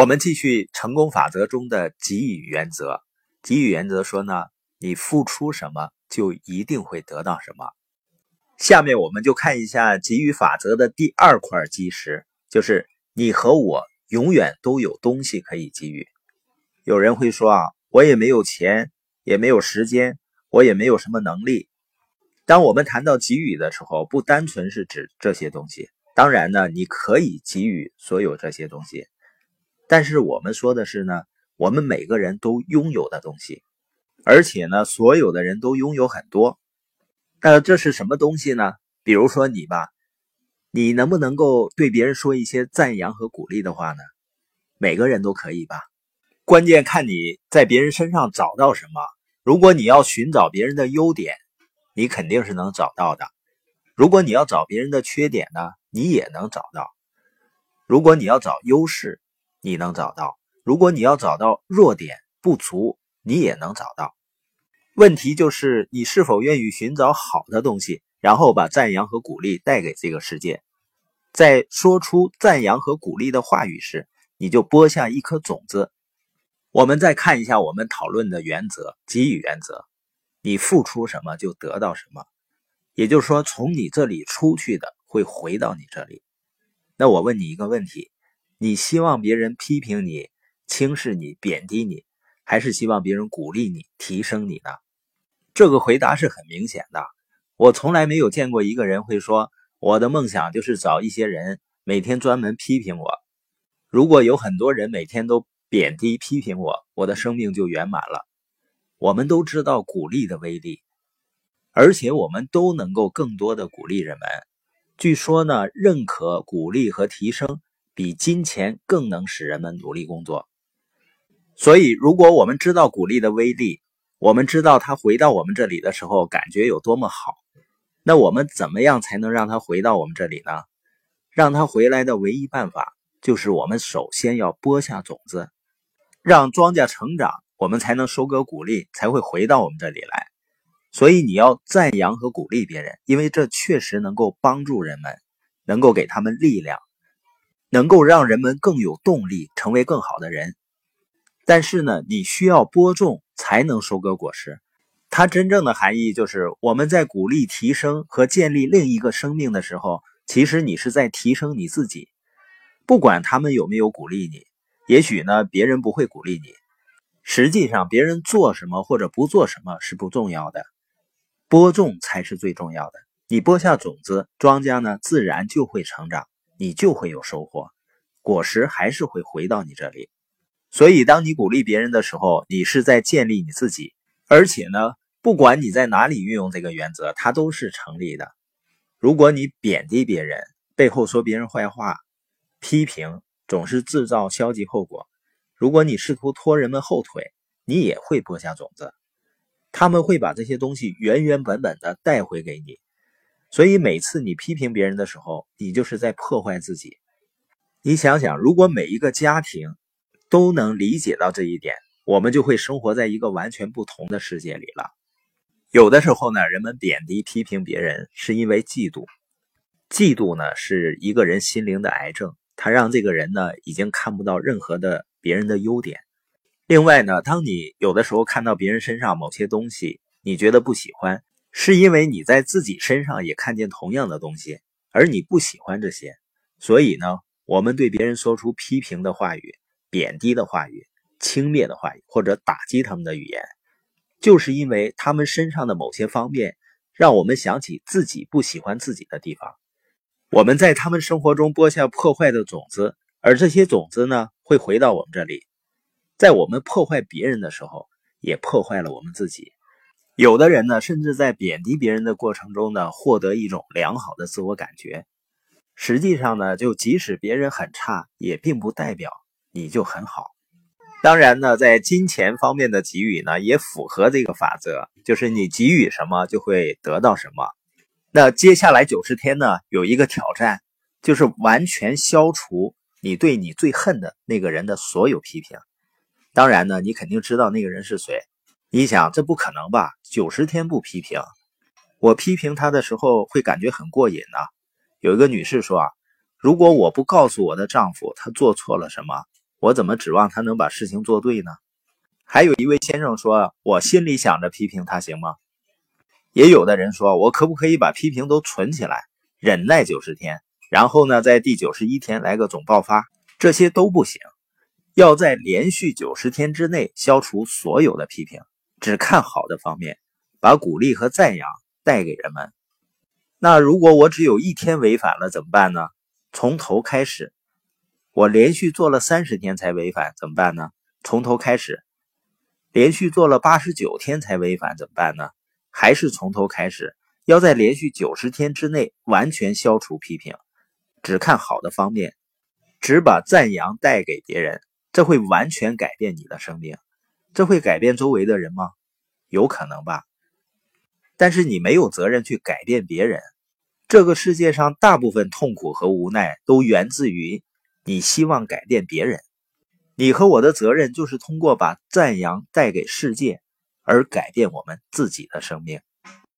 我们继续成功法则中的给予原则。给予原则说呢，你付出什么，就一定会得到什么。下面我们就看一下给予法则的第二块基石，就是你和我永远都有东西可以给予。有人会说啊，我也没有钱，也没有时间，我也没有什么能力。当我们谈到给予的时候，不单纯是指这些东西。当然呢，你可以给予所有这些东西。但是我们说的是呢，我们每个人都拥有的东西，而且呢，所有的人都拥有很多。那这是什么东西呢？比如说你吧，你能不能够对别人说一些赞扬和鼓励的话呢？每个人都可以吧。关键看你在别人身上找到什么。如果你要寻找别人的优点，你肯定是能找到的；如果你要找别人的缺点呢，你也能找到；如果你要找优势，你能找到，如果你要找到弱点不足，你也能找到。问题就是你是否愿意寻找好的东西，然后把赞扬和鼓励带给这个世界。在说出赞扬和鼓励的话语时，你就播下一颗种子。我们再看一下我们讨论的原则——给予原则。你付出什么就得到什么，也就是说，从你这里出去的会回到你这里。那我问你一个问题。你希望别人批评你、轻视你、贬低你，还是希望别人鼓励你、提升你呢？这个回答是很明显的。我从来没有见过一个人会说：“我的梦想就是找一些人每天专门批评我。”如果有很多人每天都贬低、批评我，我的生命就圆满了。我们都知道鼓励的威力，而且我们都能够更多的鼓励人们。据说呢，认可、鼓励和提升。比金钱更能使人们努力工作，所以如果我们知道鼓励的威力，我们知道他回到我们这里的时候感觉有多么好，那我们怎么样才能让他回到我们这里呢？让他回来的唯一办法就是我们首先要播下种子，让庄稼成长，我们才能收割鼓励，才会回到我们这里来。所以你要赞扬和鼓励别人，因为这确实能够帮助人们，能够给他们力量。能够让人们更有动力成为更好的人，但是呢，你需要播种才能收割果实。它真正的含义就是，我们在鼓励提升和建立另一个生命的时候，其实你是在提升你自己。不管他们有没有鼓励你，也许呢，别人不会鼓励你。实际上，别人做什么或者不做什么是不重要的，播种才是最重要的。你播下种子，庄稼呢，自然就会成长。你就会有收获，果实还是会回到你这里。所以，当你鼓励别人的时候，你是在建立你自己。而且呢，不管你在哪里运用这个原则，它都是成立的。如果你贬低别人，背后说别人坏话，批评总是制造消极后果。如果你试图拖人们后腿，你也会播下种子，他们会把这些东西原原本本的带回给你。所以每次你批评别人的时候，你就是在破坏自己。你想想，如果每一个家庭都能理解到这一点，我们就会生活在一个完全不同的世界里了。有的时候呢，人们贬低批评别人是因为嫉妒，嫉妒呢是一个人心灵的癌症，它让这个人呢已经看不到任何的别人的优点。另外呢，当你有的时候看到别人身上某些东西，你觉得不喜欢。是因为你在自己身上也看见同样的东西，而你不喜欢这些，所以呢，我们对别人说出批评的话语、贬低的话语、轻蔑的话语或者打击他们的语言，就是因为他们身上的某些方面让我们想起自己不喜欢自己的地方。我们在他们生活中播下破坏的种子，而这些种子呢，会回到我们这里，在我们破坏别人的时候，也破坏了我们自己。有的人呢，甚至在贬低别人的过程中呢，获得一种良好的自我感觉。实际上呢，就即使别人很差，也并不代表你就很好。当然呢，在金钱方面的给予呢，也符合这个法则，就是你给予什么就会得到什么。那接下来九十天呢，有一个挑战，就是完全消除你对你最恨的那个人的所有批评。当然呢，你肯定知道那个人是谁。你想这不可能吧？九十天不批评，我批评他的时候会感觉很过瘾呢。有一个女士说，如果我不告诉我的丈夫他做错了什么，我怎么指望他能把事情做对呢？还有一位先生说：“我心里想着批评他行吗？”也有的人说：“我可不可以把批评都存起来，忍耐九十天，然后呢，在第九十一天来个总爆发？”这些都不行，要在连续九十天之内消除所有的批评，只看好的方面，把鼓励和赞扬带给人们。那如果我只有一天违反了怎么办呢？从头开始。我连续做了三十天才违反怎么办呢？从头开始。连续做了八十九天才违反怎么办呢？还是从头开始。要在连续九十天之内完全消除批评，只看好的方面，只把赞扬带给别人，这会完全改变你的生命。这会改变周围的人吗？有可能吧。但是你没有责任去改变别人。这个世界上大部分痛苦和无奈都源自于。你希望改变别人，你和我的责任就是通过把赞扬带给世界，而改变我们自己的生命。